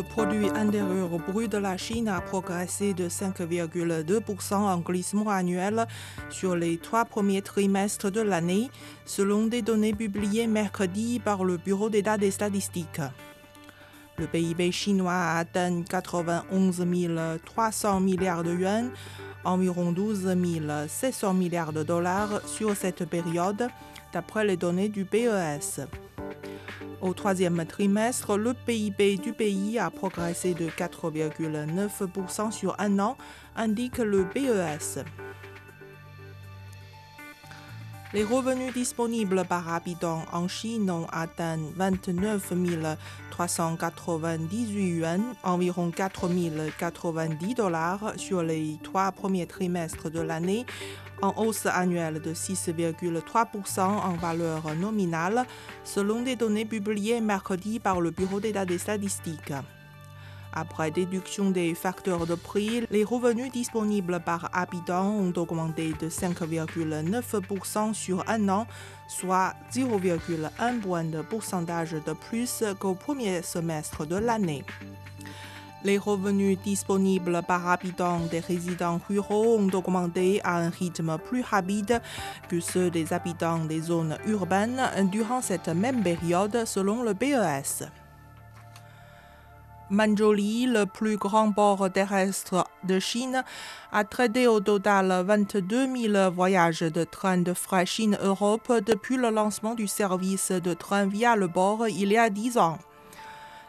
Le produit intérieur brut de la Chine a progressé de 5,2% en glissement annuel sur les trois premiers trimestres de l'année, selon des données publiées mercredi par le Bureau d'État des statistiques. Le PIB chinois a atteint 91 300 milliards de yuan, environ 12 700 milliards de dollars sur cette période, d'après les données du PES. Au troisième trimestre, le PIB du pays a progressé de 4,9% sur un an, indique le PES. Les revenus disponibles par habitant en Chine ont atteint 29 398 yuan, environ 4 090 dollars sur les trois premiers trimestres de l'année, en hausse annuelle de 6,3% en valeur nominale, selon des données publiées mercredi par le Bureau d'État des statistiques. Après déduction des facteurs de prix, les revenus disponibles par habitant ont augmenté de 5,9% sur un an, soit 0,1 point de pourcentage de plus qu'au premier semestre de l'année. Les revenus disponibles par habitant des résidents ruraux ont augmenté à un rythme plus rapide que ceux des habitants des zones urbaines durant cette même période selon le BES. Manjoli, le plus grand port terrestre de Chine, a traité au total 22 000 voyages de train de frais Chine-Europe depuis le lancement du service de train via le bord il y a 10 ans.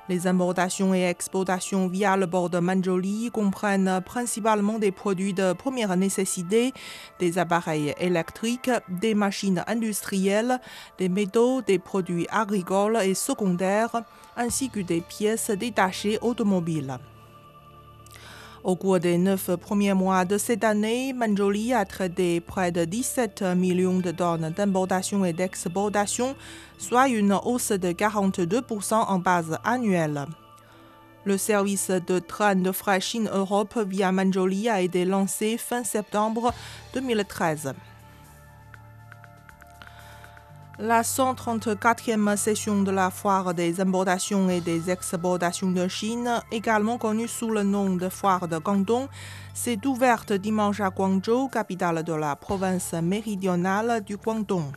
Les importations et exportations via le bord de Manjoli comprennent principalement des produits de première nécessité, des appareils électriques, des machines industrielles, des métaux, des produits agricoles et secondaires, ainsi que des pièces détachées automobiles. Au cours des neuf premiers mois de cette année, Manjoli a traité près de 17 millions de tonnes d'importation et d'exportation, soit une hausse de 42% en base annuelle. Le service de train de frais Chine-Europe via Manjoli a été lancé fin septembre 2013. La 134e session de la foire des importations et des exportations de Chine, également connue sous le nom de foire de Guangdong, s'est ouverte dimanche à Guangzhou, capitale de la province méridionale du Guangdong.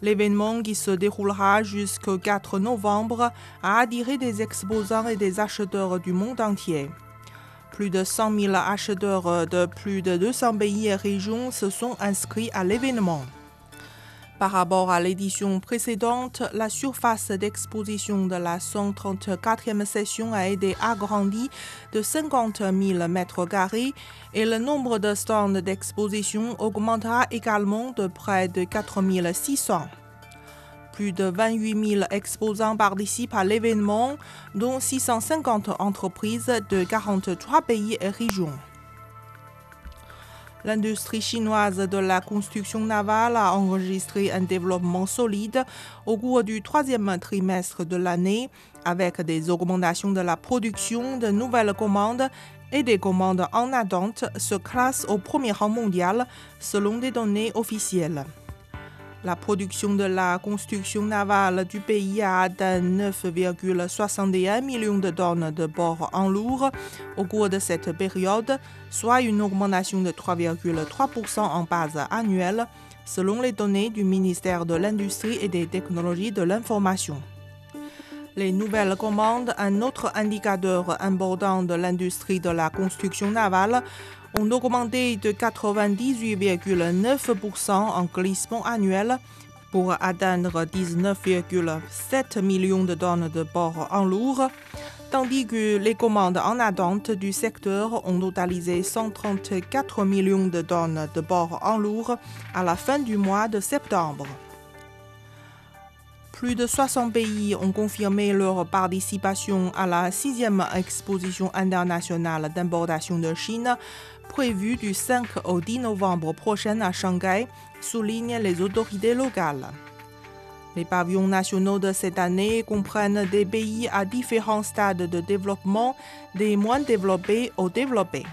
L'événement qui se déroulera jusqu'au 4 novembre a attiré des exposants et des acheteurs du monde entier. Plus de 100 000 acheteurs de plus de 200 pays et régions se sont inscrits à l'événement. Par rapport à l'édition précédente, la surface d'exposition de la 134e session a été agrandie de 50 000 m2 et le nombre de stands d'exposition augmentera également de près de 4 600. Plus de 28 000 exposants participent à l'événement, dont 650 entreprises de 43 pays et régions. L'industrie chinoise de la construction navale a enregistré un développement solide au cours du troisième trimestre de l'année, avec des augmentations de la production, de nouvelles commandes et des commandes en attente se classent au premier rang mondial selon des données officielles. La production de la construction navale du pays a atteint 9,61 millions de tonnes de bord en lourd au cours de cette période, soit une augmentation de 3,3% en base annuelle, selon les données du ministère de l'Industrie et des Technologies de l'Information. Les nouvelles commandes, un autre indicateur important de l'industrie de la construction navale, ont augmenté de 98,9% en glissement annuel pour atteindre 19,7 millions de tonnes de bord en lourd, tandis que les commandes en attente du secteur ont totalisé 134 millions de tonnes de bord en lourd à la fin du mois de septembre. Plus de 60 pays ont confirmé leur participation à la sixième exposition internationale d'importation de Chine, prévue du 5 au 10 novembre prochain à Shanghai, soulignent les autorités locales. Les pavillons nationaux de cette année comprennent des pays à différents stades de développement, des moins développés aux développés.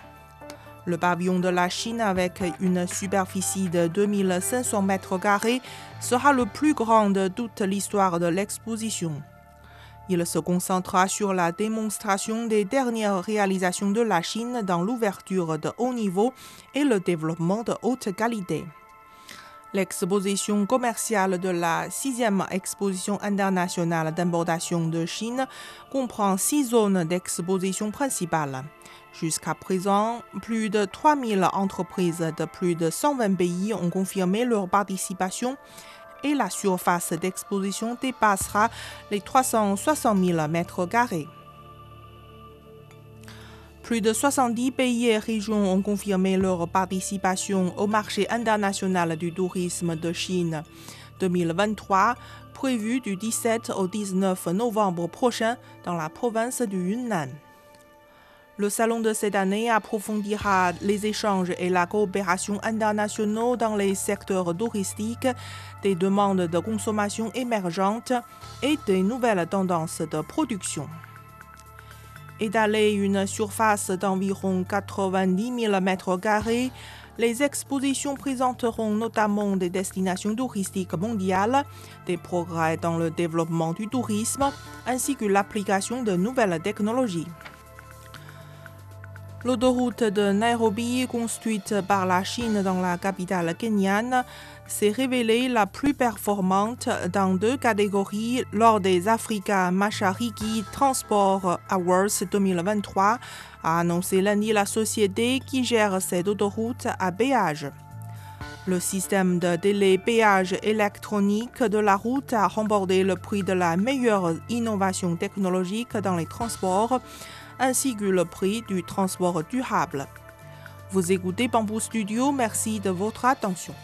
Le pavillon de la Chine, avec une superficie de 2500 mètres carrés, sera le plus grand de toute l'histoire de l'exposition. Il se concentrera sur la démonstration des dernières réalisations de la Chine dans l'ouverture de haut niveau et le développement de haute qualité. L'exposition commerciale de la sixième exposition internationale d'importation de Chine comprend six zones d'exposition principales. Jusqu'à présent, plus de 3000 entreprises de plus de 120 pays ont confirmé leur participation et la surface d'exposition dépassera les 360 000 mètres carrés. Plus de 70 pays et régions ont confirmé leur participation au marché international du tourisme de Chine 2023, prévu du 17 au 19 novembre prochain dans la province du Yunnan. Le salon de cette année approfondira les échanges et la coopération internationaux dans les secteurs touristiques, des demandes de consommation émergentes et des nouvelles tendances de production. Étalée une surface d'environ 90 000 m2, les expositions présenteront notamment des destinations touristiques mondiales, des progrès dans le développement du tourisme, ainsi que l'application de nouvelles technologies. L'autoroute de Nairobi, construite par la Chine dans la capitale kenyane, s'est révélée la plus performante dans deux catégories lors des Africa Mashariki Transport Awards 2023, a annoncé lundi la société qui gère cette autoroute à péage. Le système de délai péage électronique de la route a remporté le prix de la meilleure innovation technologique dans les transports ainsi que le prix du transport durable. Vous écoutez Bamboo Studio, merci de votre attention.